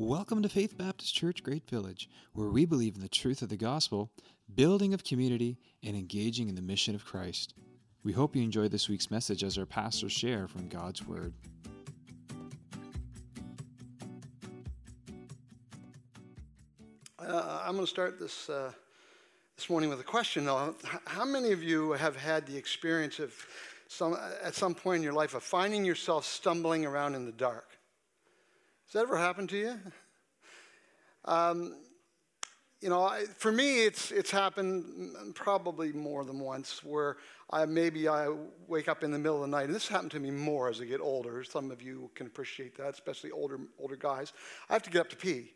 Welcome to Faith Baptist Church Great Village, where we believe in the truth of the gospel, building of community, and engaging in the mission of Christ. We hope you enjoy this week's message as our pastors share from God's Word. Uh, I'm going to start this uh, this morning with a question. Though, how many of you have had the experience of some at some point in your life of finding yourself stumbling around in the dark? Has that ever happened to you? Um, you know, I, for me, it's it's happened probably more than once where I maybe I wake up in the middle of the night, and this happened to me more as I get older. Some of you can appreciate that, especially older older guys. I have to get up to pee.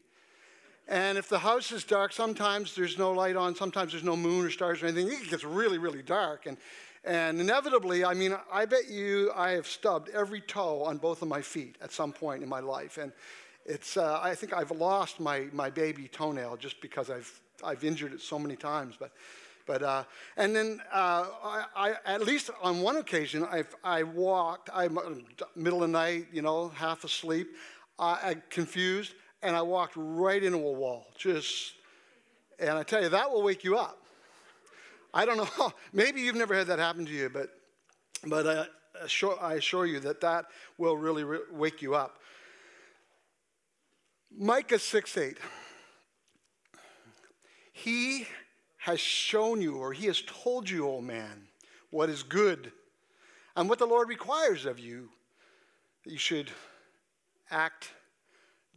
And if the house is dark, sometimes there's no light on, sometimes there's no moon or stars or anything. It gets really, really dark. And, and inevitably, I mean, I bet you I have stubbed every toe on both of my feet at some point in my life. And it's, uh, I think I've lost my, my baby toenail just because I've, I've injured it so many times. But, but uh, and then uh, I, I, at least on one occasion, I've, I walked, I'm uh, middle of the night, you know, half asleep, uh, confused, and I walked right into a wall. Just, and I tell you, that will wake you up. I don't know. Maybe you've never had that happen to you, but, but assure, I assure you that that will really re- wake you up. Micah 6 8. He has shown you, or he has told you, O oh man, what is good and what the Lord requires of you, that you should act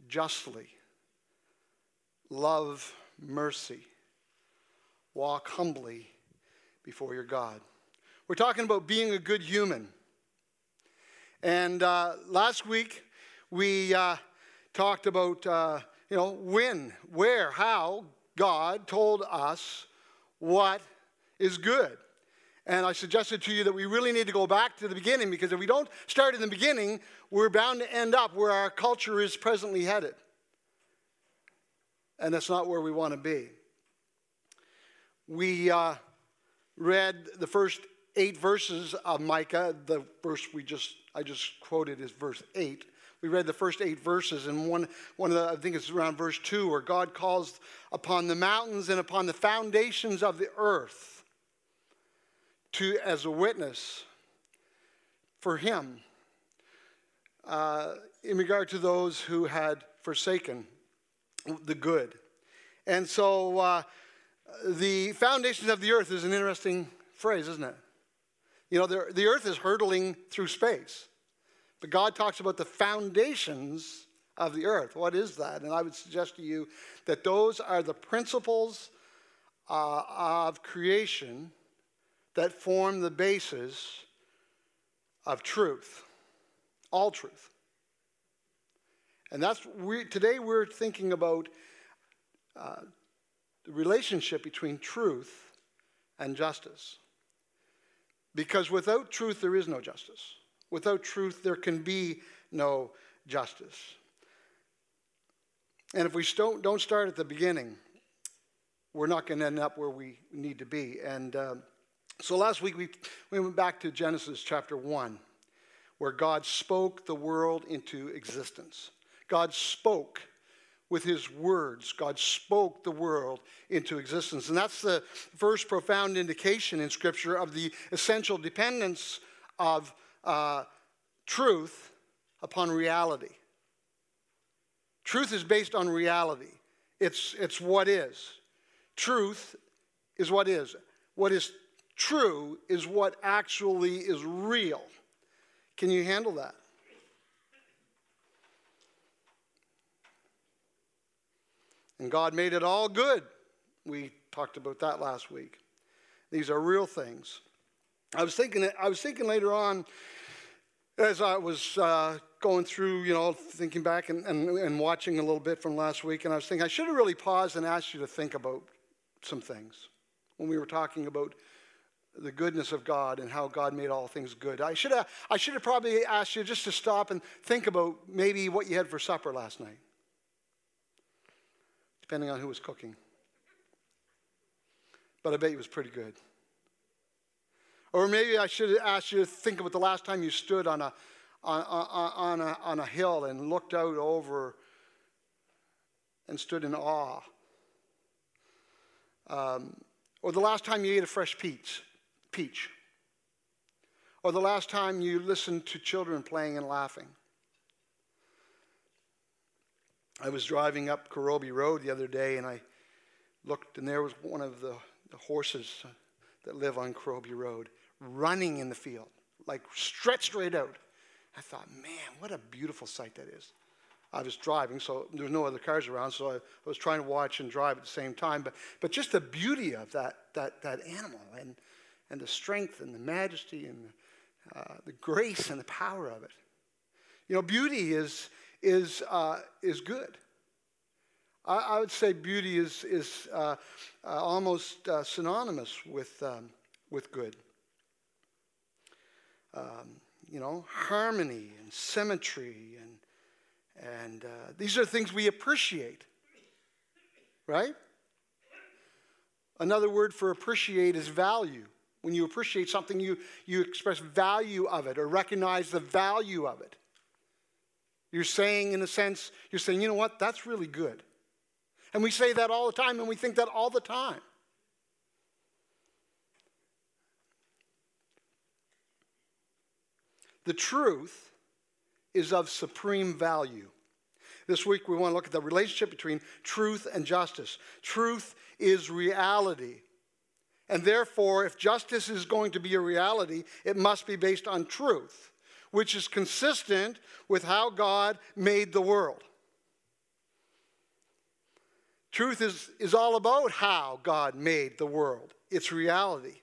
justly, love mercy, walk humbly before your God. We're talking about being a good human. And uh, last week we uh, talked about, uh, you know, when, where, how God told us what is good. And I suggested to you that we really need to go back to the beginning because if we don't start in the beginning, we're bound to end up where our culture is presently headed. And that's not where we want to be. We uh, read the first eight verses of Micah. The verse we just I just quoted is verse eight. We read the first eight verses, and one, one of the, I think it's around verse two, where God calls upon the mountains and upon the foundations of the earth to as a witness for him uh, in regard to those who had forsaken the good. And so uh, the foundations of the earth is an interesting phrase, isn't it? You know, the, the earth is hurtling through space. But God talks about the foundations of the earth. What is that? And I would suggest to you that those are the principles uh, of creation that form the basis of truth, all truth. And that's we today we're thinking about uh, the relationship between truth and justice. Because without truth, there is no justice. Without truth, there can be no justice. And if we don't, don't start at the beginning, we're not going to end up where we need to be. And uh, so last week we, we went back to Genesis chapter 1, where God spoke the world into existence. God spoke with his words. God spoke the world into existence. And that's the first profound indication in Scripture of the essential dependence of uh, truth upon reality. Truth is based on reality, it's, it's what is. Truth is what is. What is true is what actually is real. Can you handle that? And God made it all good. We talked about that last week. These are real things. I was thinking, I was thinking later on, as I was uh, going through, you know, thinking back and, and, and watching a little bit from last week, and I was thinking I should have really paused and asked you to think about some things when we were talking about the goodness of God and how God made all things good. I should have, I should have probably asked you just to stop and think about maybe what you had for supper last night, depending on who was cooking. But I bet it was pretty good. Or maybe I should have asked you to think about the last time you stood on a, on, on, on, a, on a hill and looked out over and stood in awe. Um, or the last time you ate a fresh peach, peach. Or the last time you listened to children playing and laughing. I was driving up Korobi Road the other day and I looked, and there was one of the, the horses that live on Korobi Road running in the field, like stretched right out. I thought, man, what a beautiful sight that is. I was driving, so there were no other cars around, so I, I, was trying to watch and drive at the same time. But, but just the beauty of that, that, that animal and, and the strength and the majesty and uh, the grace and the power of it. You know, beauty is, is, uh, is good. I, I, would say beauty is, is uh, uh almost uh, synonymous with, um, with good. Um, you know, harmony and symmetry and and uh, these are things we appreciate, right? Another word for appreciate is value. When you appreciate something, you, you express value of it or recognize the value of it. You're saying, in a sense, you're saying, you know what, that's really good. And we say that all the time, and we think that all the time. The truth is of supreme value. This week, we want to look at the relationship between truth and justice. Truth is reality. And therefore, if justice is going to be a reality, it must be based on truth, which is consistent with how God made the world. Truth is, is all about how God made the world, its reality.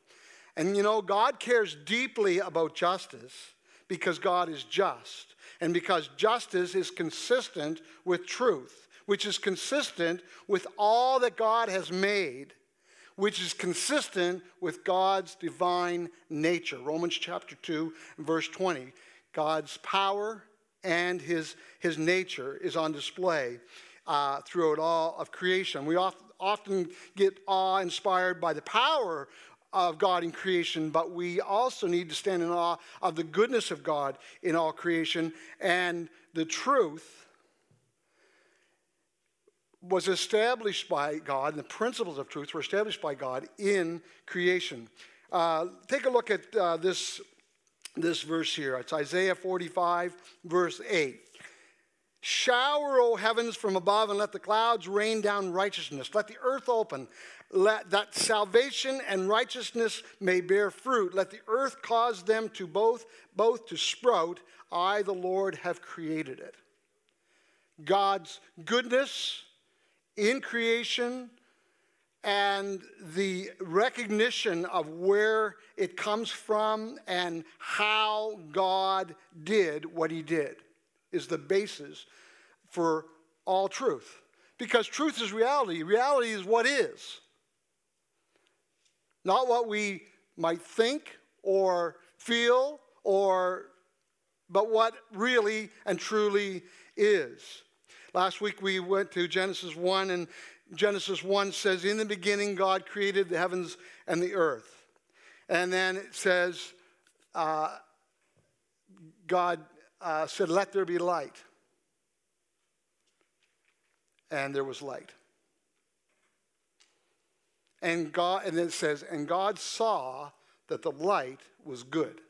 And you know, God cares deeply about justice because God is just and because justice is consistent with truth, which is consistent with all that God has made, which is consistent with God's divine nature. Romans chapter 2, verse 20. God's power and his, his nature is on display uh, throughout all of creation. We often get awe inspired by the power of God in creation, but we also need to stand in awe of the goodness of God in all creation. And the truth was established by God, and the principles of truth were established by God in creation. Uh, take a look at uh, this, this verse here. It's Isaiah 45, verse 8. Shower, O heavens, from above, and let the clouds rain down righteousness. Let the earth open, let, that salvation and righteousness may bear fruit. Let the earth cause them to both, both to sprout. I, the Lord, have created it. God's goodness in creation and the recognition of where it comes from and how God did what he did is the basis for all truth. Because truth is reality. Reality is what is. Not what we might think or feel or but what really and truly is. Last week we went to Genesis 1 and Genesis 1 says in the beginning God created the heavens and the earth. And then it says uh, God uh, said, Let there be light. And there was light. And God, and then it says, and God saw that the light was good.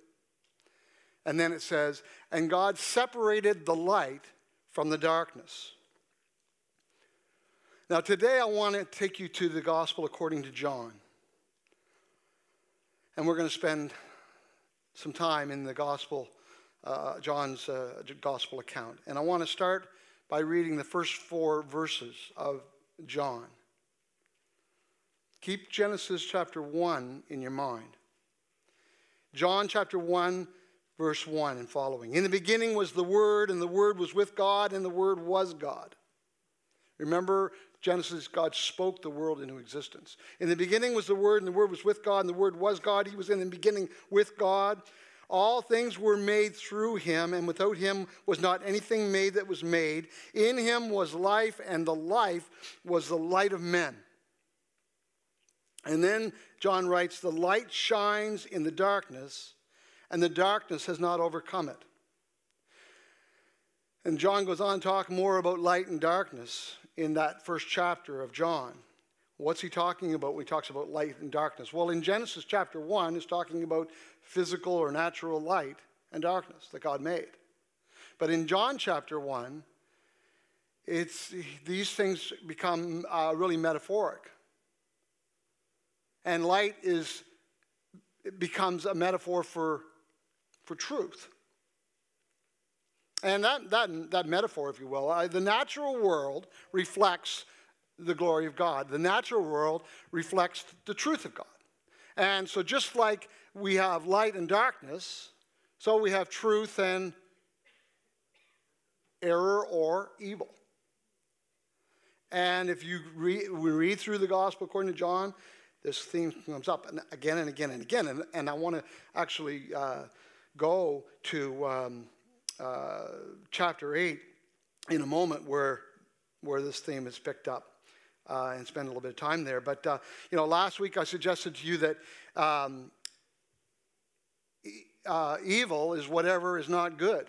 And then it says, and God separated the light from the darkness. Now, today I want to take you to the gospel according to John. And we're going to spend some time in the gospel uh, John's uh, gospel account. And I want to start by reading the first four verses of John. Keep Genesis chapter 1 in your mind. John chapter 1, verse 1 and following. In the beginning was the Word, and the Word was with God, and the Word was God. Remember, Genesis, God spoke the world into existence. In the beginning was the Word, and the Word was with God, and the Word was God. He was in the beginning with God. All things were made through him, and without him was not anything made that was made. In him was life, and the life was the light of men. And then John writes, The light shines in the darkness, and the darkness has not overcome it. And John goes on to talk more about light and darkness in that first chapter of John. What's he talking about when he talks about light and darkness? Well, in Genesis chapter 1, he's talking about physical or natural light and darkness that God made. But in John chapter 1, it's, these things become uh, really metaphoric. And light is, becomes a metaphor for, for truth. And that, that, that metaphor, if you will, uh, the natural world reflects the glory of God. The natural world reflects the truth of God. And so, just like we have light and darkness, so we have truth and error or evil. And if you read, we read through the gospel according to John, this theme comes up again and again and again. And, and I want to actually uh, go to um, uh, chapter 8 in a moment where, where this theme is picked up. Uh, and spend a little bit of time there. But, uh, you know, last week I suggested to you that um, uh, evil is whatever is not good.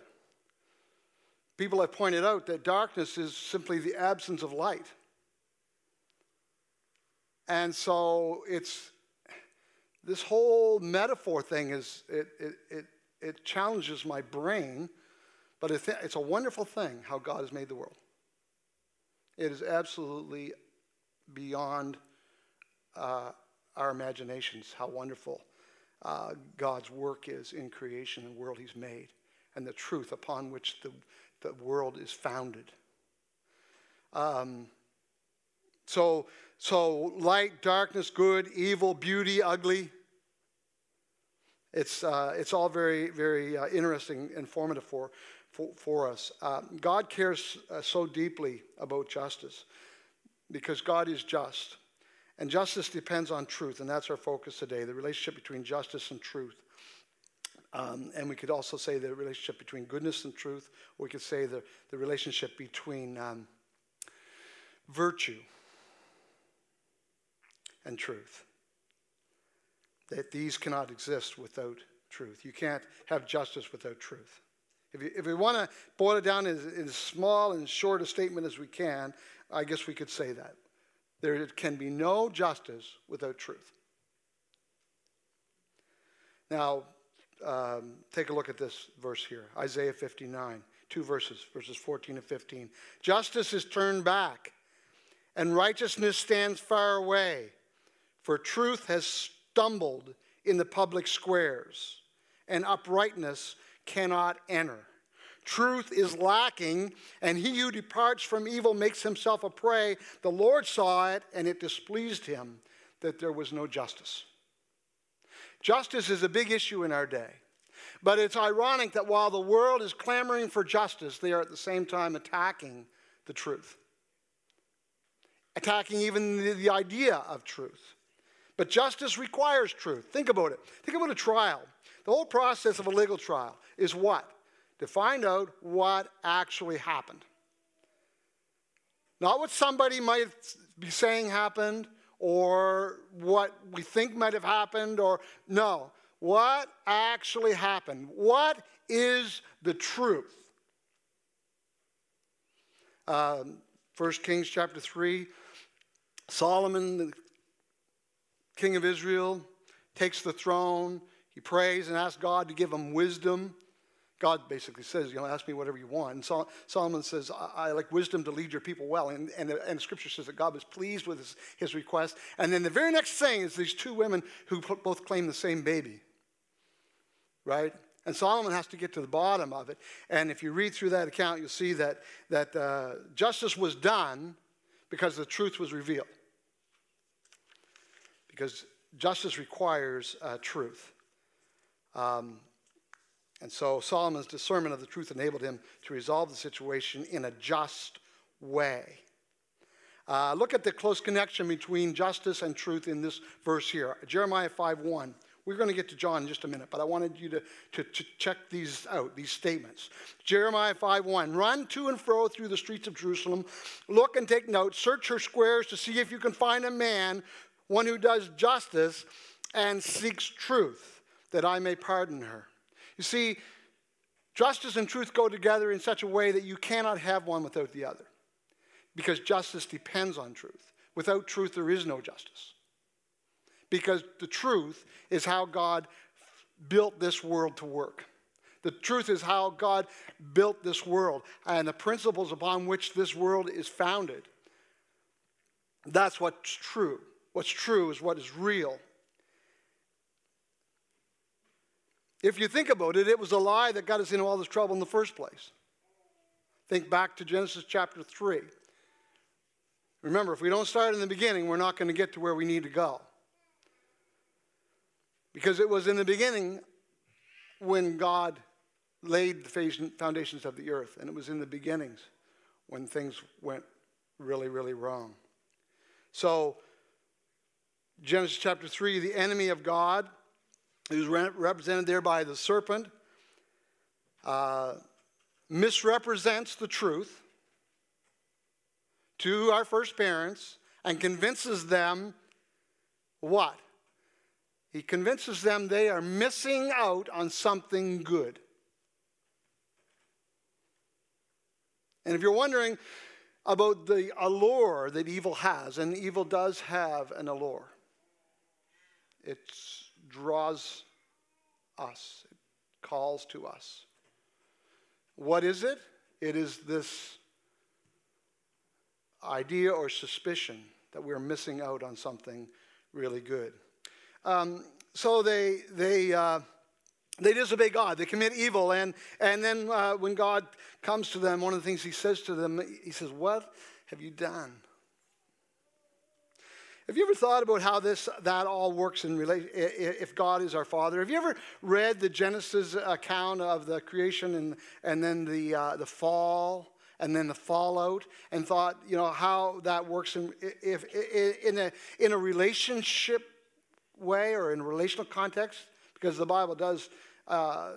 People have pointed out that darkness is simply the absence of light. And so it's this whole metaphor thing is it, it, it, it challenges my brain, but it's a wonderful thing how God has made the world. It is absolutely beyond uh, our imaginations how wonderful uh, God's work is in creation and world He's made, and the truth upon which the the world is founded. Um, so, so light, darkness, good, evil, beauty, ugly. It's, uh, it's all very, very uh, interesting, informative for, for, for us. Uh, God cares uh, so deeply about justice because God is just. And justice depends on truth, and that's our focus today the relationship between justice and truth. Um, and we could also say the relationship between goodness and truth. We could say the, the relationship between um, virtue and truth. That these cannot exist without truth. You can't have justice without truth. If, if we want to boil it down in as small and short a statement as we can, I guess we could say that. There can be no justice without truth. Now, um, take a look at this verse here Isaiah 59, two verses, verses 14 and 15. Justice is turned back, and righteousness stands far away, for truth has stumbled in the public squares, and uprightness cannot enter. Truth is lacking, and he who departs from evil makes himself a prey. The Lord saw it, and it displeased him that there was no justice. Justice is a big issue in our day. But it's ironic that while the world is clamoring for justice, they are at the same time attacking the truth, attacking even the, the idea of truth. But justice requires truth. Think about it. Think about a trial. The whole process of a legal trial is what? To find out what actually happened. Not what somebody might be saying happened, or what we think might have happened, or no, what actually happened. What is the truth? Um, 1 Kings chapter 3, Solomon, the king of Israel, takes the throne. He prays and asks God to give him wisdom. God basically says, you know, ask me whatever you want. And Sol- Solomon says, I-, I, like wisdom to lead your people well. And, and, the, and scripture says that God was pleased with his, his request. And then the very next thing is these two women who both claim the same baby, right? And Solomon has to get to the bottom of it. And if you read through that account, you'll see that, that uh, justice was done because the truth was revealed. Because justice requires uh, truth. Um, and so Solomon's discernment of the truth enabled him to resolve the situation in a just way. Uh, look at the close connection between justice and truth in this verse here Jeremiah 5 1. We're going to get to John in just a minute, but I wanted you to, to, to check these out, these statements. Jeremiah 5 1. Run to and fro through the streets of Jerusalem. Look and take note. Search her squares to see if you can find a man, one who does justice and seeks truth, that I may pardon her. You see, justice and truth go together in such a way that you cannot have one without the other. because justice depends on truth. Without truth, there is no justice. Because the truth is how God built this world to work. The truth is how God built this world and the principles upon which this world is founded. That's what's true. What's true is what is real. If you think about it, it was a lie that got us into all this trouble in the first place. Think back to Genesis chapter 3. Remember, if we don't start in the beginning, we're not going to get to where we need to go. Because it was in the beginning when God laid the foundations of the earth, and it was in the beginnings when things went really, really wrong. So, Genesis chapter 3, the enemy of God who's represented there by the serpent, uh, misrepresents the truth to our first parents and convinces them what? He convinces them they are missing out on something good. And if you're wondering about the allure that evil has, and evil does have an allure, it's draws us, it calls to us. What is it? It is this idea or suspicion that we're missing out on something really good. Um, so they, they, uh, they disobey God. They commit evil. And, and then uh, when God comes to them, one of the things he says to them, he says, What have you done? Have you ever thought about how this that all works in relation? If God is our Father, have you ever read the Genesis account of the creation and and then the uh, the fall and then the fallout, and thought you know how that works in if in a in a relationship way or in relational context? Because the Bible does uh,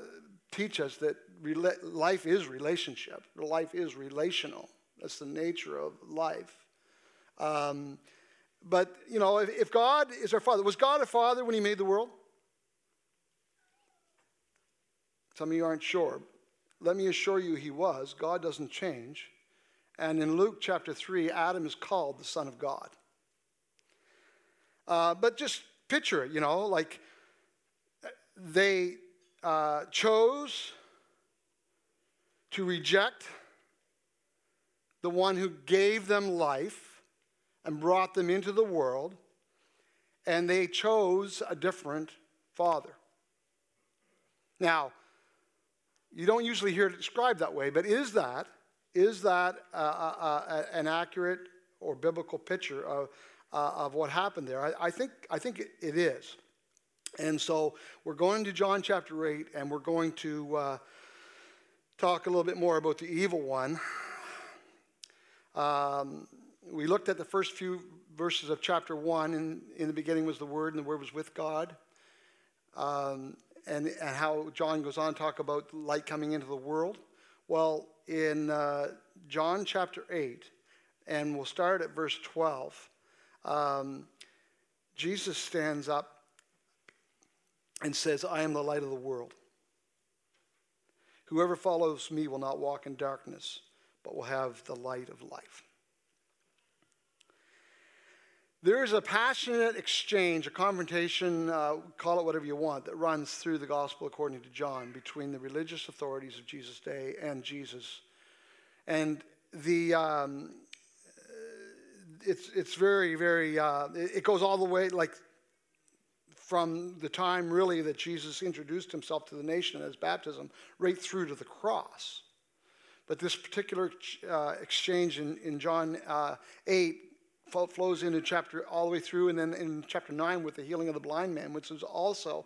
teach us that life is relationship. Life is relational. That's the nature of life. Um, but, you know, if, if God is our Father, was God a Father when He made the world? Some of you aren't sure. Let me assure you He was. God doesn't change. And in Luke chapter 3, Adam is called the Son of God. Uh, but just picture it, you know, like they uh, chose to reject the one who gave them life and brought them into the world, and they chose a different father. Now, you don't usually hear it described that way, but is that is that uh, uh, uh, an accurate or biblical picture of, uh, of what happened there? I, I think, I think it, it is. And so we're going to John chapter 8, and we're going to uh, talk a little bit more about the evil one. Um, we looked at the first few verses of chapter 1, and in the beginning was the Word, and the Word was with God. Um, and, and, how John goes on to talk about light coming into the world. Well, in uh, John chapter 8, and we'll start at verse 12, um, Jesus stands up and says, I am the light of the world. Whoever follows me will not walk in darkness, but will have the light of life. There is a passionate exchange, a confrontation, uh, call it whatever you want, that runs through the gospel according to John between the religious authorities of Jesus' day and Jesus. And the, um, it's, it's very, very, uh, it goes all the way, like from the time really that Jesus introduced himself to the nation as baptism, right through to the cross. But this particular uh, exchange in, in John uh, 8 flows into chapter all the way through, and then in chapter 9 with the healing of the blind man, which is also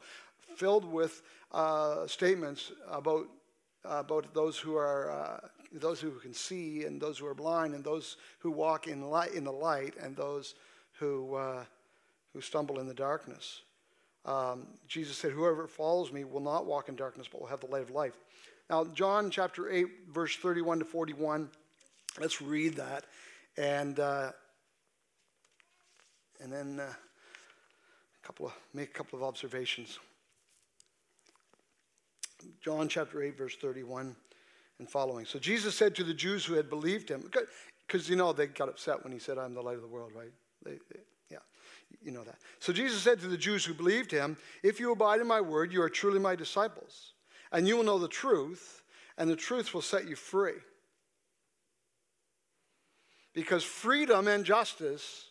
filled with uh, statements about, uh, about those who are uh, those who can see and those who are blind and those who walk in light in the light and those who uh, who stumble in the darkness. Um, Jesus said, "Whoever follows me will not walk in darkness, but will have the light of life." Now, John chapter 8, verse 31 to 41. Let's read that. And uh, and then uh, a couple of, make a couple of observations. John chapter 8, verse 31 and following. So Jesus said to the Jews who had believed him, Because you know they got upset when he said, I'm the light of the world, right? They, they, yeah, you know that. So Jesus said to the Jews who believed him, If you abide in my word, you are truly my disciples, and you will know the truth, and the truth will set you free. Because freedom and justice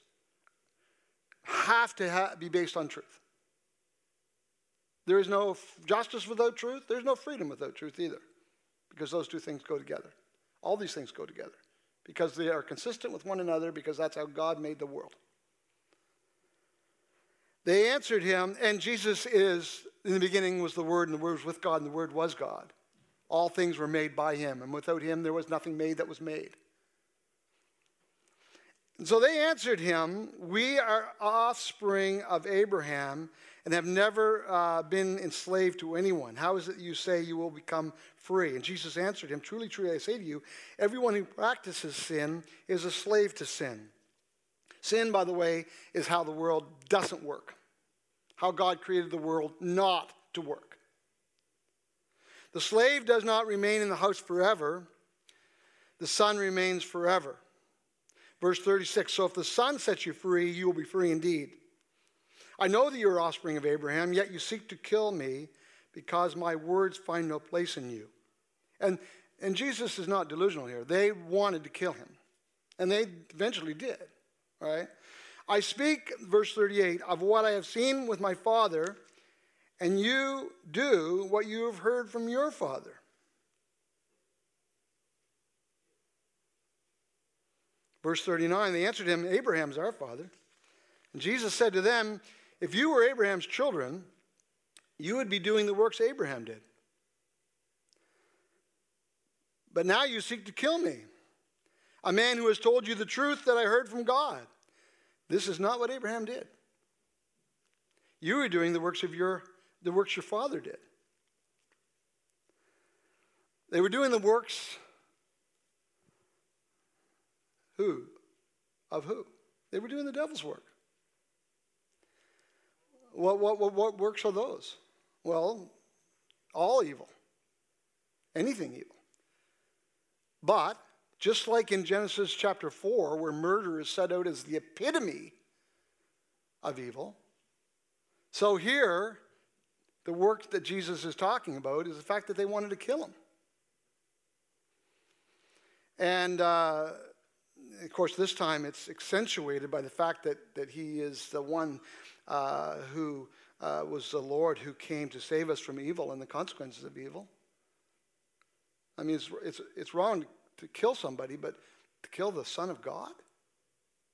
have to ha- be based on truth. There is no justice without truth, there's no freedom without truth either, because those two things go together. All these things go together because they are consistent with one another, because that's how God made the world. They answered him, and Jesus is, in the beginning was the Word, and the Word was with God, and the Word was God. All things were made by him, and without him there was nothing made that was made. And so they answered him, We are offspring of Abraham and have never uh, been enslaved to anyone. How is it you say you will become free? And Jesus answered him, Truly, truly, I say to you, everyone who practices sin is a slave to sin. Sin, by the way, is how the world doesn't work, how God created the world not to work. The slave does not remain in the house forever, the son remains forever. Verse 36 So if the son sets you free, you will be free indeed. I know that you are offspring of Abraham, yet you seek to kill me because my words find no place in you. And, and Jesus is not delusional here. They wanted to kill him, and they eventually did, right? I speak, verse 38, of what I have seen with my father, and you do what you have heard from your father. Verse 39, they answered him, Abraham's our father. And Jesus said to them, If you were Abraham's children, you would be doing the works Abraham did. But now you seek to kill me, a man who has told you the truth that I heard from God. This is not what Abraham did. You are doing the works of your the works your father did. They were doing the works who? Of who? They were doing the devil's work. What, what, what, what works are those? Well, all evil, anything evil. But just like in Genesis chapter 4, where murder is set out as the epitome of evil, so here, the work that Jesus is talking about is the fact that they wanted to kill him. And uh, of course, this time it's accentuated by the fact that, that he is the one uh, who uh, was the Lord who came to save us from evil and the consequences of evil. I mean, it's, it's, it's wrong to kill somebody, but to kill the Son of God?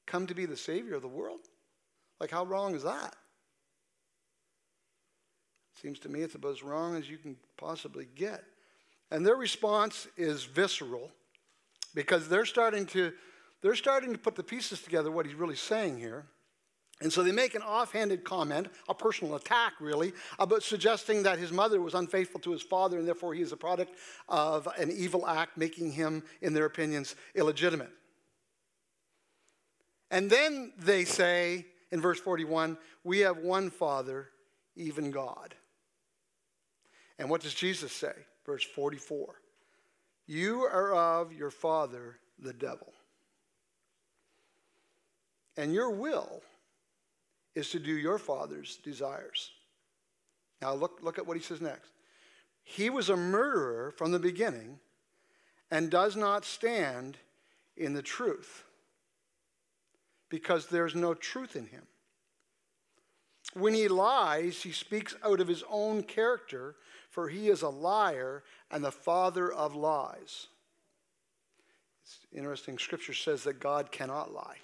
Come to be the Savior of the world? Like, how wrong is that? Seems to me it's about as wrong as you can possibly get. And their response is visceral because they're starting to they're starting to put the pieces together what he's really saying here. And so they make an offhanded comment, a personal attack really, about suggesting that his mother was unfaithful to his father and therefore he is a product of an evil act, making him, in their opinions, illegitimate. And then they say in verse 41 we have one Father, even God. And what does Jesus say? Verse 44 You are of your father, the devil. And your will is to do your father's desires. Now, look, look at what he says next. He was a murderer from the beginning and does not stand in the truth because there's no truth in him. When he lies, he speaks out of his own character, for he is a liar and the father of lies. It's interesting, scripture says that God cannot lie.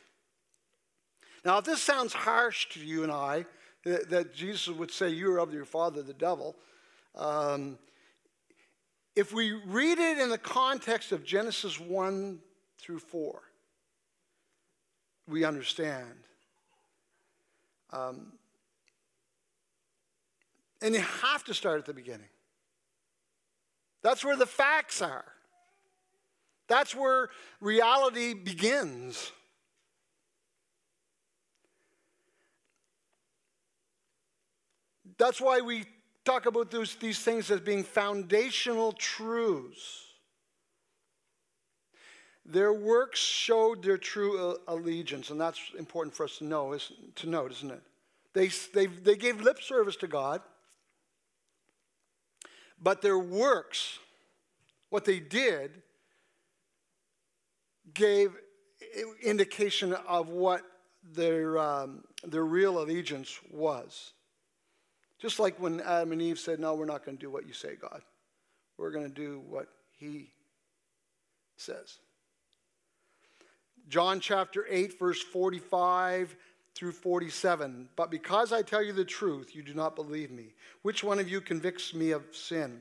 Now, if this sounds harsh to you and I, that, that Jesus would say, You are of your father, the devil, um, if we read it in the context of Genesis 1 through 4, we understand. Um, and you have to start at the beginning. That's where the facts are. That's where reality begins. That's why we talk about those, these things as being foundational truths. Their works showed their true allegiance, and that's important for us to know, to note, isn't it? They, they, they gave lip service to God, but their works, what they did, gave indication of what their, um, their real allegiance was. Just like when Adam and Eve said, No, we're not going to do what you say, God. We're going to do what He says. John chapter 8, verse 45 through 47. But because I tell you the truth, you do not believe me. Which one of you convicts me of sin?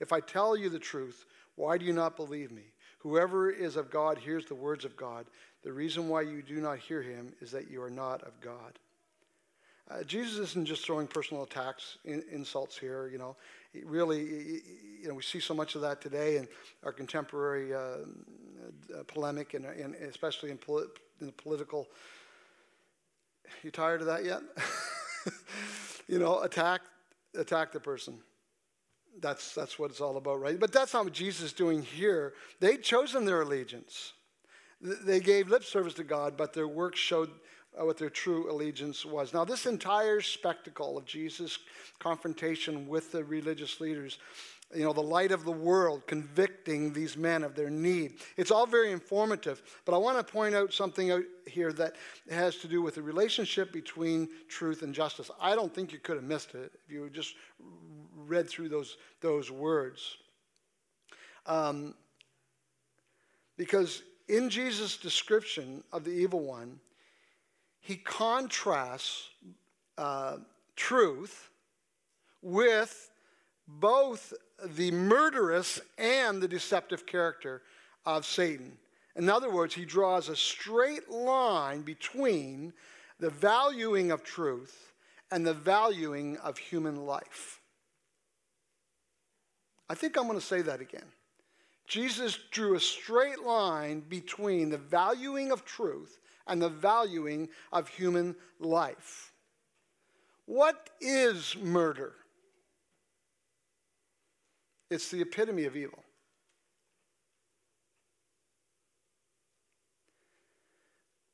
If I tell you the truth, why do you not believe me? Whoever is of God hears the words of God. The reason why you do not hear him is that you are not of God. Uh, Jesus isn't just throwing personal attacks, in, insults here. You know, he really, you know, we see so much of that today in our contemporary uh, uh, polemic, and, and, especially in, poli- in the political. You tired of that yet? you know, attack, attack the person. That's that's what it's all about, right? But that's not what Jesus is doing here. They'd chosen their allegiance. They gave lip service to God, but their works showed what their true allegiance was. Now, this entire spectacle of Jesus' confrontation with the religious leaders, you know, the light of the world convicting these men of their need, it's all very informative. But I want to point out something out here that has to do with the relationship between truth and justice. I don't think you could have missed it if you just read through those, those words. Um, because in Jesus' description of the evil one, he contrasts uh, truth with both the murderous and the deceptive character of Satan. In other words, he draws a straight line between the valuing of truth and the valuing of human life. I think I'm going to say that again. Jesus drew a straight line between the valuing of truth and the valuing of human life. What is murder? It's the epitome of evil.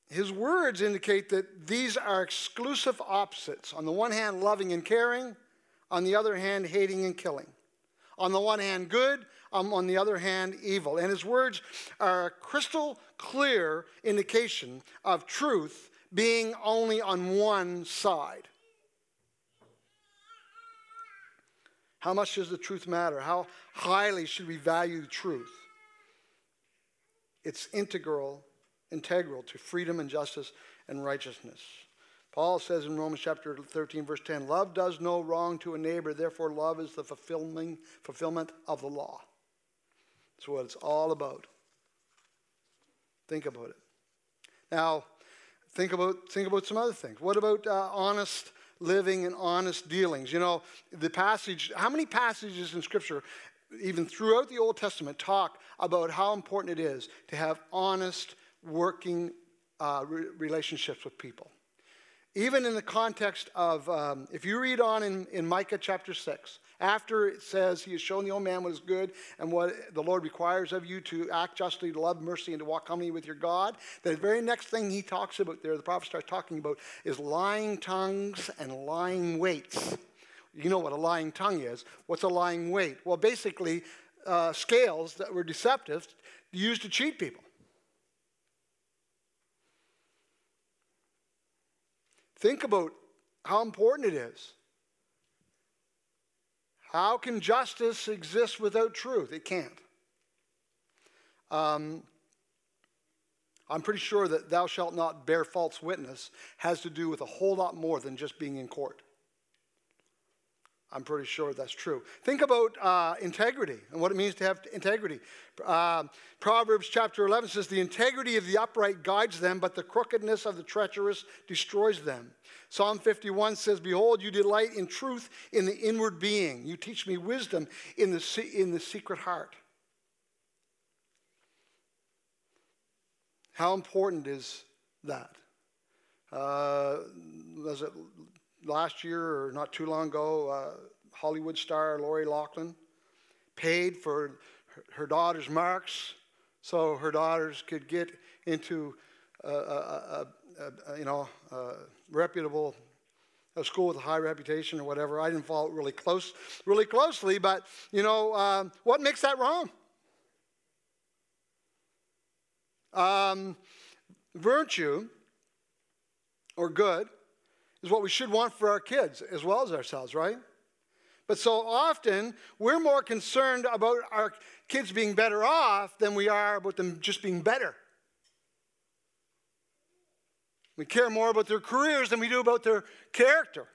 His words indicate that these are exclusive opposites. On the one hand, loving and caring, on the other hand, hating and killing. On the one hand, good, um, on the other hand, evil. And his words are a crystal clear indication of truth being only on one side. How much does the truth matter? How highly should we value truth? It's integral, integral to freedom and justice and righteousness. Paul says in Romans chapter 13, verse 10, love does no wrong to a neighbor, therefore love is the fulfillment, fulfillment of the law. That's what it's all about. Think about it. Now, think about, think about some other things. What about uh, honest living and honest dealings? You know, the passage, how many passages in Scripture, even throughout the Old Testament, talk about how important it is to have honest, working uh, re- relationships with people? Even in the context of, um, if you read on in, in Micah chapter 6, after it says he has shown the old man what is good and what the Lord requires of you to act justly, to love mercy, and to walk humbly with your God, the very next thing he talks about there, the prophet starts talking about, is lying tongues and lying weights. You know what a lying tongue is. What's a lying weight? Well, basically, uh, scales that were deceptive used to cheat people. Think about how important it is. How can justice exist without truth? It can't. Um, I'm pretty sure that thou shalt not bear false witness has to do with a whole lot more than just being in court. I'm pretty sure that's true. Think about uh, integrity and what it means to have integrity. Uh, Proverbs chapter 11 says, The integrity of the upright guides them, but the crookedness of the treacherous destroys them. Psalm 51 says, Behold, you delight in truth in the inward being. You teach me wisdom in the, in the secret heart. How important is that? Uh, was it last year or not too long ago, uh, Hollywood star Lori Loughlin paid for her, her daughter's marks so her daughters could get into a, a, a you know a reputable a school with a high reputation or whatever. I didn't follow it really close, really closely, but you know um, what makes that wrong? Um, virtue or good is what we should want for our kids as well as ourselves, right? But so often we're more concerned about our kids being better off than we are about them just being better. We care more about their careers than we do about their character.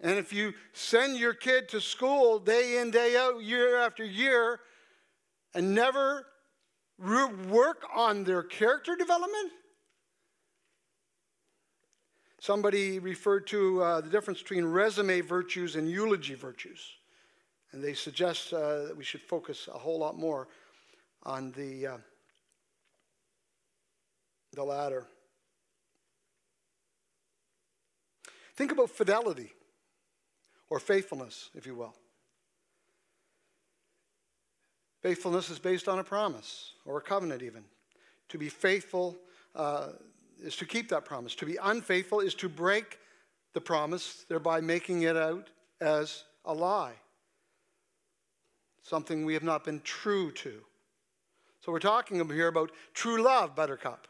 And if you send your kid to school day in, day out, year after year, and never work on their character development, Somebody referred to uh, the difference between resume virtues and eulogy virtues. And they suggest uh, that we should focus a whole lot more on the, uh, the latter. Think about fidelity or faithfulness, if you will. Faithfulness is based on a promise or a covenant, even. To be faithful uh, is to keep that promise. To be unfaithful is to break the promise, thereby making it out as a lie, something we have not been true to. So we're talking here about true love, Buttercup.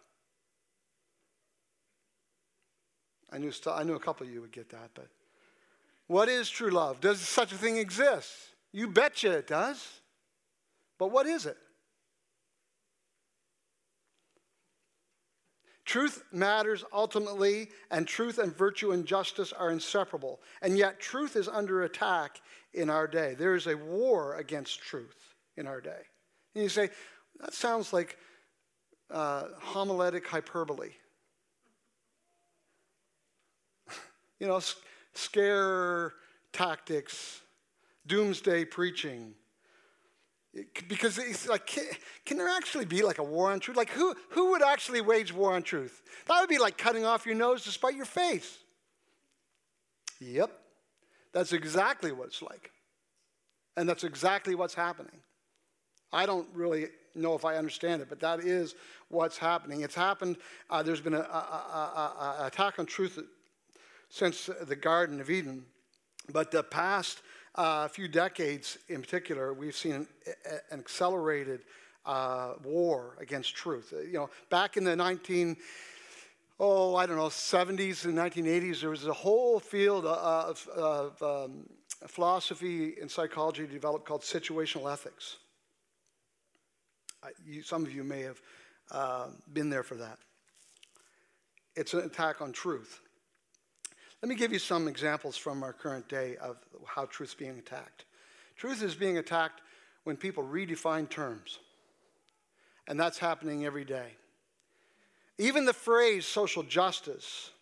I knew, I knew a couple of you would get that, but what is true love? Does such a thing exist? You betcha it does. But what is it? Truth matters ultimately, and truth and virtue and justice are inseparable. And yet, truth is under attack in our day. There is a war against truth in our day. And you say, that sounds like uh, homiletic hyperbole. You know, scare tactics, doomsday preaching because it's like, can, can, there actually be like a war on truth? Like, who, who would actually wage war on truth? That would be like cutting off your nose to spite your face. Yep, that's exactly what it's like. And that's exactly what's happening. I don't really know if I understand it, but that is what's happening. It's happened, uh, there's been an attack on truth since the Garden of Eden, but the past uh, few decades in particular, we've seen an, accelerated uh, war against truth. You know, back in the 19, oh, I don't know, 70s and 1980s, there was a whole field of, of um, philosophy and psychology developed called situational ethics. I, you, some of you may have uh, been there for that. It's an attack on truth. Let me give you some examples from our current day of how truth is being attacked. Truth is being attacked when people redefine terms, and that's happening every day. Even the phrase social justice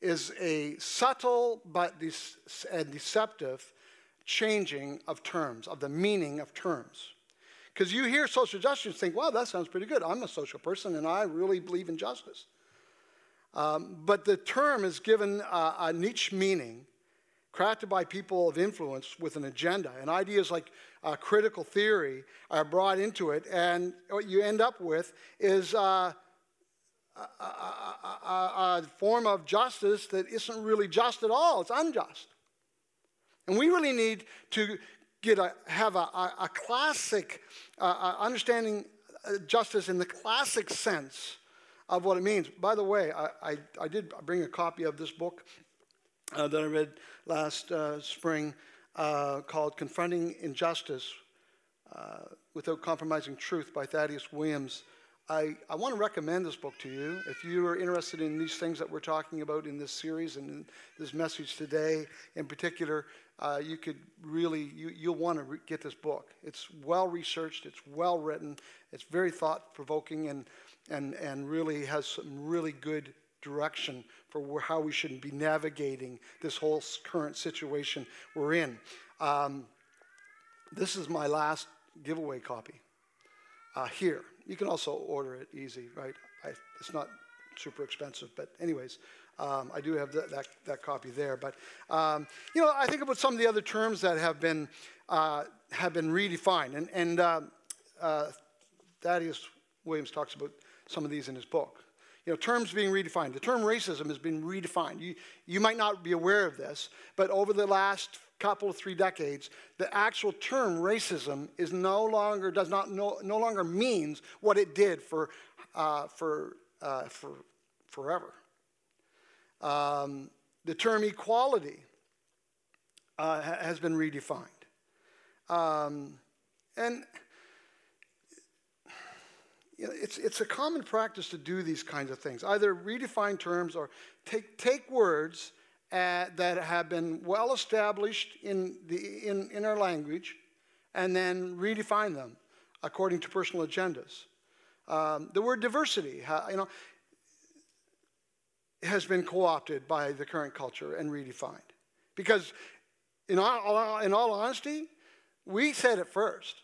is a subtle but de- deceptive changing of terms, of the meaning of terms. Because you hear social justice, and think, wow, that sounds pretty good. I'm a social person and I really believe in justice. Um, but the term is given a, a niche meaning crafted by people of influence with an agenda. And ideas like uh, critical theory are brought into it, and what you end up with is uh, a, a, a, form of justice that isn't really just at all, it's unjust. And we really need to get a, have a, classic uh, understanding uh, justice in the classic sense of what it means. By the way, I, I, I did bring a copy of this book uh, that I read last uh, spring uh, called Confronting Injustice uh, Without Compromising Truth by Thaddeus Williams. I, I want to recommend this book to you. If you are interested in these things that we're talking about in this series and in this message today in particular, uh, you could really, you, you'll want to re- get this book. It's well researched, it's well written, it's very thought provoking, and and, and really has some really good direction for how we should be navigating this whole current situation we're in. Um, this is my last giveaway copy uh, here. You can also order it easy, right? I, it's not super expensive, but anyways, Um, I do have that, that, that copy there. But, um, you know, I think about some of the other terms that have been, uh, have been redefined. And, and uh, uh, Thaddeus Williams talks about some of these in his book. You know, terms being redefined. The term racism has been redefined. You, you might not be aware of this, but over the last couple of three decades, the actual term racism is no longer does not no, no longer means what it did for uh, for uh, for forever. Um, the term equality uh, has been redefined, um, and you know, it's, it's a common practice to do these kinds of things. Either redefine terms or take, take words uh, that have been well established in, the, in, in our language and then redefine them according to personal agendas. Um, the word diversity, you know, has been co-opted by the current culture and redefined. Because in all, in all honesty, we said it first.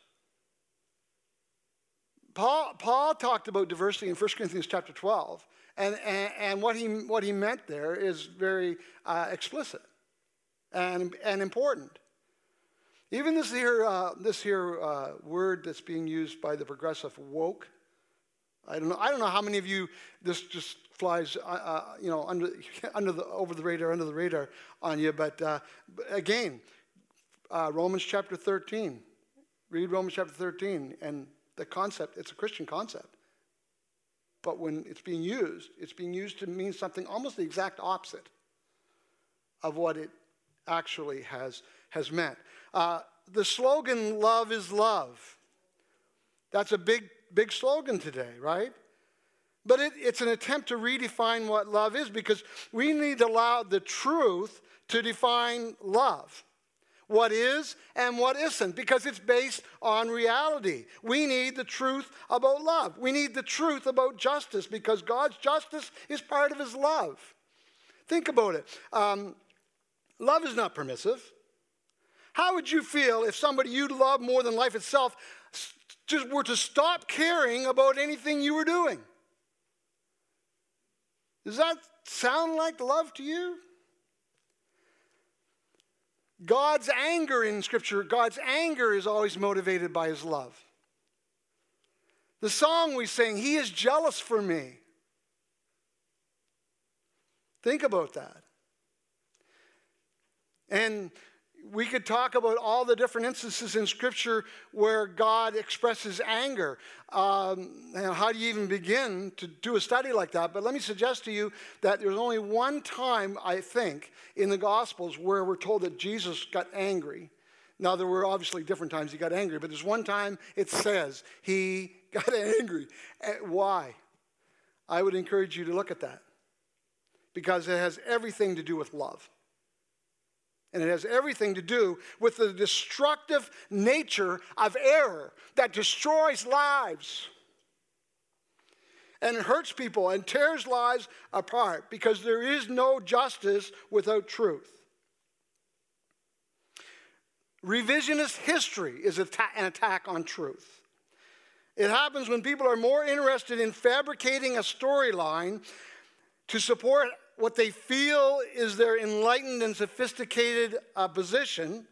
Paul, Paul talked about diversity in 1 Corinthians chapter 12, and, and, and what, he, what he meant there is very uh, explicit and, and important. Even this here, uh, this here uh, word that's being used by the progressive woke, I don't know, I don't know how many of you this just flies, uh, uh, you know, under, under the, over the radar, under the radar on you, but uh, again, Romans chapter 13. Read Romans chapter 13 and the concept, it's a Christian concept. But when it's being used, it's being used to mean something almost the exact opposite of what it actually has, has meant. Uh, the slogan, love is love. That's a big, big slogan today, right? But it, it's an attempt to redefine what love is because we need to allow the truth to define love what is and what isn't because it's based on reality. We need the truth about love. We need the truth about justice because God's justice is part of his love. Think about it. Um, love is not permissive. How would you feel if somebody you love more than life itself just were to stop caring about anything you were doing? Does that sound like love to you? God's anger in Scripture, God's anger is always motivated by His love. The song we sing, He is jealous for me. Think about that. And we could talk about all the different instances in Scripture where God expresses anger. Um, how do you even begin to do a study like that? But let me suggest to you that there's only one time, I think, in the Gospels where we're told that Jesus got angry. Now, there were obviously different times he got angry, but there's one time it says he got angry. Eh, why? I would encourage you to look at that because it has everything to do with love. And it has everything to do with the destructive nature of error that destroys lives and hurts people and tears lives apart because there is no justice without truth. Revisionist history is an attack on truth. It happens when people are more interested in fabricating a storyline to support what they feel is their enlightened and sophisticated uh, position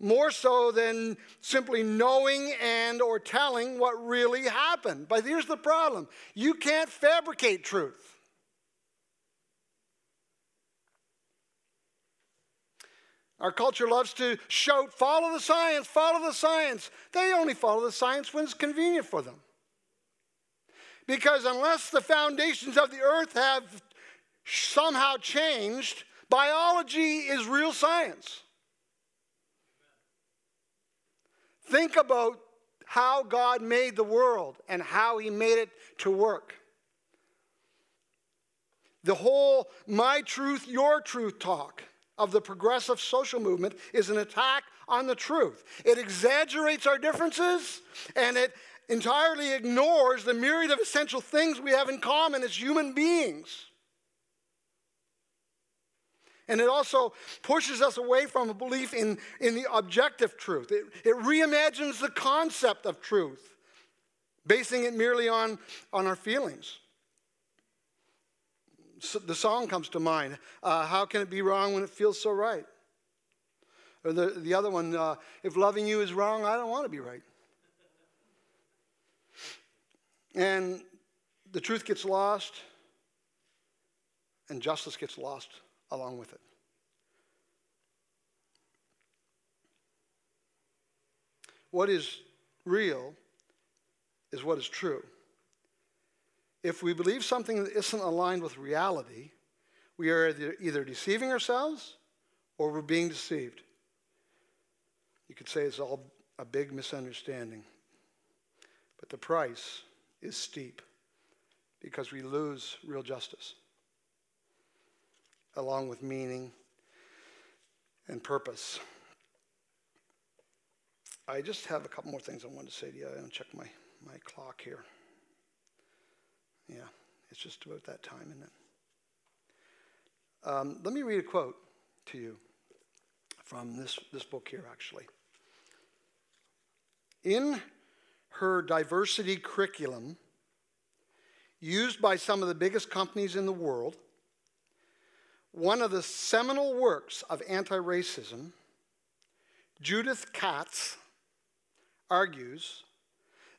more so than simply knowing and or telling what really happened. But here's the problem. You can't fabricate truth. Our culture loves to shout follow the science follow the science. They only follow the science when it's convenient for them. Because unless the foundations of the earth have somehow changed, biology is real science. Think about how God made the world and how he made it to work. The whole my truth, your truth talk of the progressive social movement is an attack on the truth. It exaggerates our differences and it entirely ignores the myriad of essential things we have in common as human beings. And it also pushes us away from a belief in, in the objective truth. It, it reimagines the concept of truth, basing it merely on, on our feelings. the song comes to mind. Uh, how can it be wrong when it feels so right? Or the, the other one, uh, if loving you is wrong, I don't want to be right. And the truth gets lost, and justice gets lost along with it. What is real is what is true. If we believe something that isn't aligned with reality, we are either deceiving ourselves or we're being deceived. You could say it's all a big misunderstanding. But the price is steep because we lose real justice along with meaning and purpose. I just have a couple more things I wanted to say to you. I'm check my, my clock here. Yeah, it's just about that time, isn't it? Um, let me read a quote to you from this, this book here, actually. In her diversity curriculum, used by some of the biggest companies in the world, one of the seminal works of anti racism, Judith Katz argues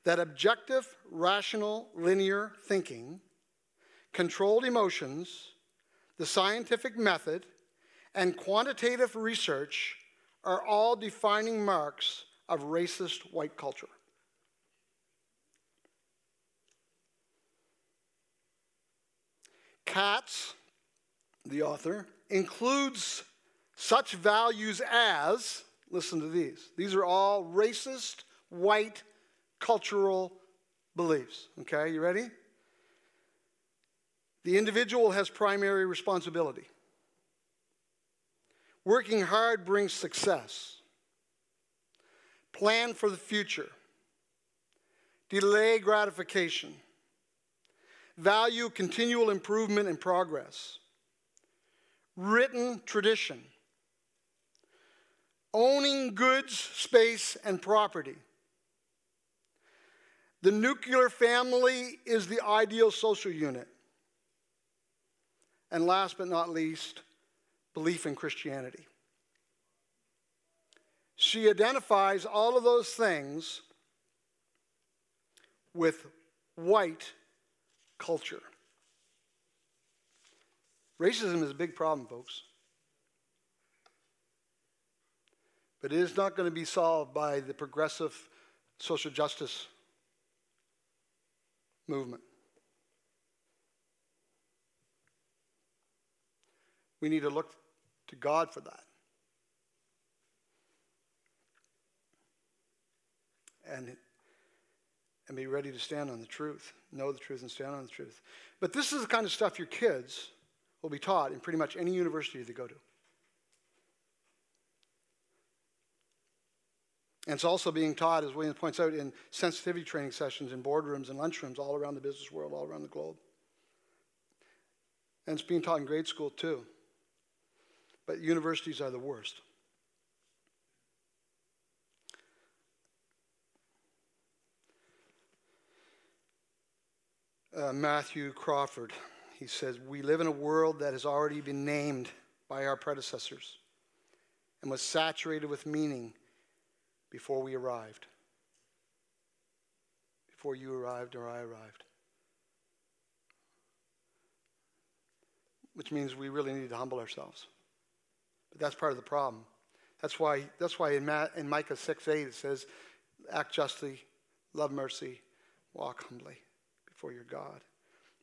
that objective, rational, linear thinking, controlled emotions, the scientific method, and quantitative research are all defining marks of racist white culture. Katz, the author, includes such values as, listen to these, these are all racist, white, cultural beliefs. Okay, you ready? The individual has primary responsibility. Working hard brings success. Plan for the future. Delay gratification. Value continual improvement and progress. Written tradition. Owning goods, space, and property. The nuclear family is the ideal social unit. And last but not least, belief in Christianity. She identifies all of those things with white culture. Racism is a big problem, folks. But it is not going to be solved by the progressive social justice movement. We need to look to God for that. And, and be ready to stand on the truth, know the truth, and stand on the truth. But this is the kind of stuff your kids will be taught in pretty much any university they go to. And it's also being taught, as William points out, in sensitivity training sessions, in boardrooms and lunchrooms all around the business world, all around the globe. And it's being taught in grade school too. But universities are the worst. Uh, Matthew Crawford, he says, We live in a world that has already been named by our predecessors and was saturated with meaning before we arrived. Before you arrived or I arrived. Which means we really need to humble ourselves. But that's part of the problem. That's why, that's why in, Ma- in Micah 6 8 it says, Act justly, love mercy, walk humbly before your God.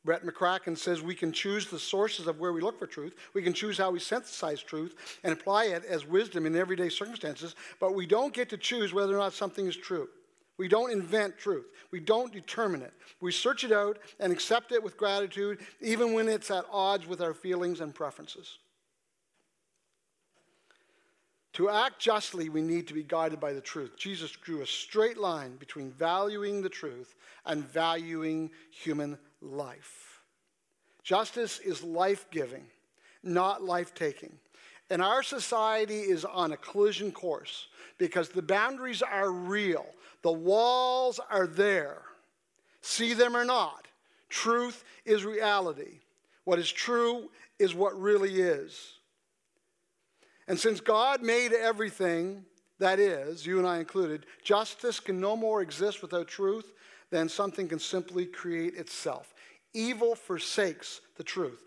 Brett McCracken says we can choose the sources of where we look for truth. We can choose how we synthesize truth and apply it as wisdom in everyday circumstances, but we don't get to choose whether or not something is true. We don't invent truth. We don't determine it. We search it out and accept it with gratitude, even when it's at odds with our feelings and preferences. To act justly, we need to be guided by the truth. Jesus drew a straight line between valuing the truth and valuing human life. Justice is life giving, not life taking. And our society is on a collision course because the boundaries are real, the walls are there. See them or not, truth is reality. What is true is what really is. And since God made everything that is, you and I included, justice can no more exist without truth than something can simply create itself. Evil forsakes the truth.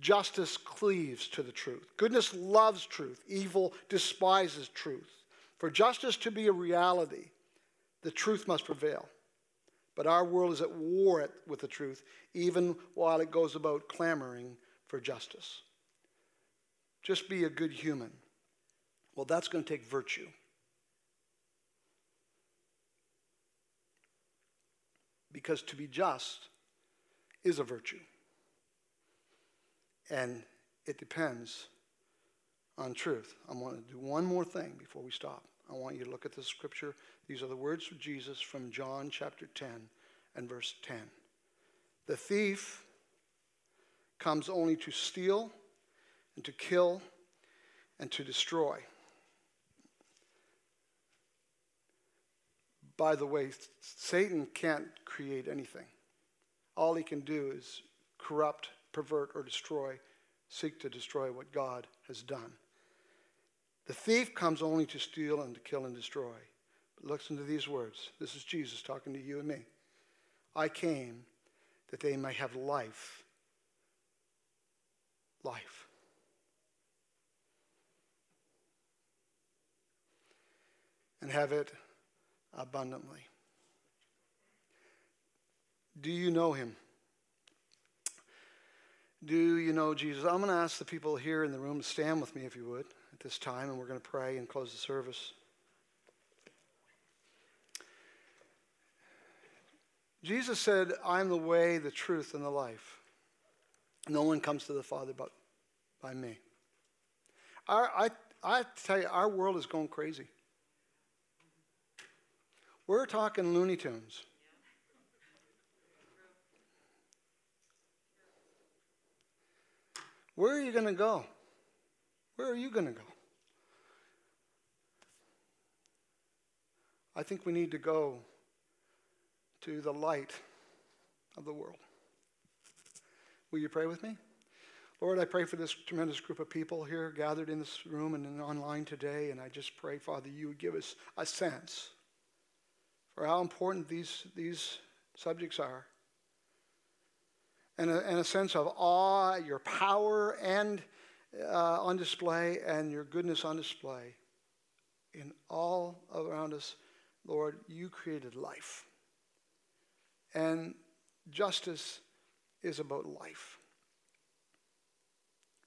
Justice cleaves to the truth. Goodness loves truth. Evil despises truth. For justice to be a reality, the truth must prevail. But our world is at war with the truth, even while it goes about clamoring for justice. Just be a good human. Well, that's going to take virtue. Because to be just is a virtue. And it depends on truth. I want to do one more thing before we stop. I want you to look at the scripture. These are the words of Jesus from John chapter 10 and verse 10. The thief comes only to steal and to kill and to destroy. By the way, Satan can't create anything. All he can do is corrupt, pervert, or destroy, seek to destroy what God has done. The thief comes only to steal and to kill and destroy. But listen to these words. This is Jesus talking to you and me. I came that they may have life. Life. And have it abundantly. Do you know him? Do you know Jesus? I'm going to ask the people here in the room to stand with me if you would at this time, and we're going to pray and close the service. Jesus said, I'm the way, the truth, and the life. No one comes to the Father but by me. Our, I, I tell you, our world is going crazy. We're talking Looney Tunes. Where are you going to go? Where are you going to go? I think we need to go to the light of the world. Will you pray with me? Lord, I pray for this tremendous group of people here gathered in this room and online today, and I just pray, Father, you would give us a sense for how important these, these subjects are. And a, and a sense of awe, your power and uh, on display, and your goodness on display. In all around us, Lord, you created life. And justice is about life.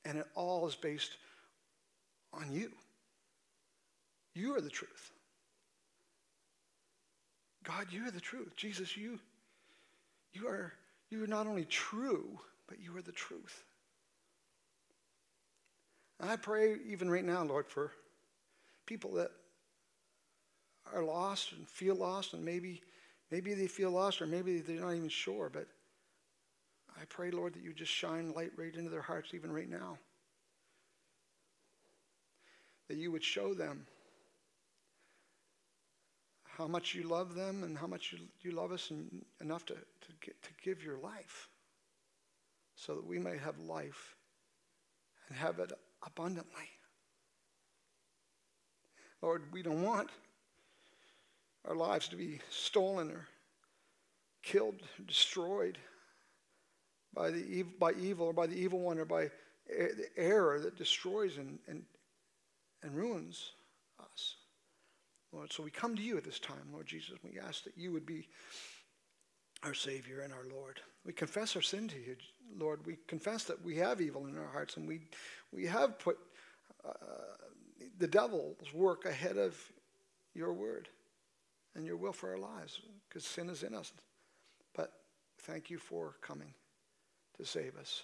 And it all is based on you. You are the truth. God, you are the truth. Jesus, you, you, are, you are not only true, but you are the truth. And I pray even right now, Lord, for people that are lost and feel lost, and maybe, maybe they feel lost, or maybe they're not even sure, but I pray, Lord, that you just shine light right into their hearts even right now. That you would show them how much you love them and how much you, you love us and, enough to, to, get, to give your life so that we may have life and have it abundantly. Lord, we don't want our lives to be stolen or killed, destroyed by, the, by evil or by the evil one or by the error that destroys and, and, and ruins us. Lord, so we come to you at this time, Lord Jesus. We ask that you would be our Savior and our Lord. We confess our sin to you, Lord. We confess that we have evil in our hearts and we, we have put uh, the devil's work ahead of your word and your will for our lives because sin is in us. But thank you for coming to save us.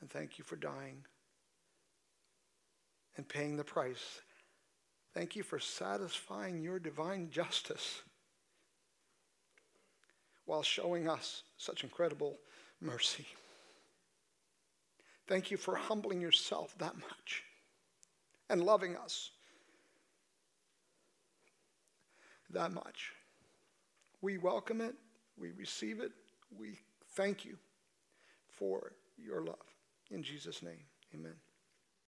And thank you for dying and paying the price Thank you for satisfying your divine justice while showing us such incredible mercy. Thank you for humbling yourself that much and loving us that much. We welcome it, we receive it, we thank you for your love. In Jesus' name, amen.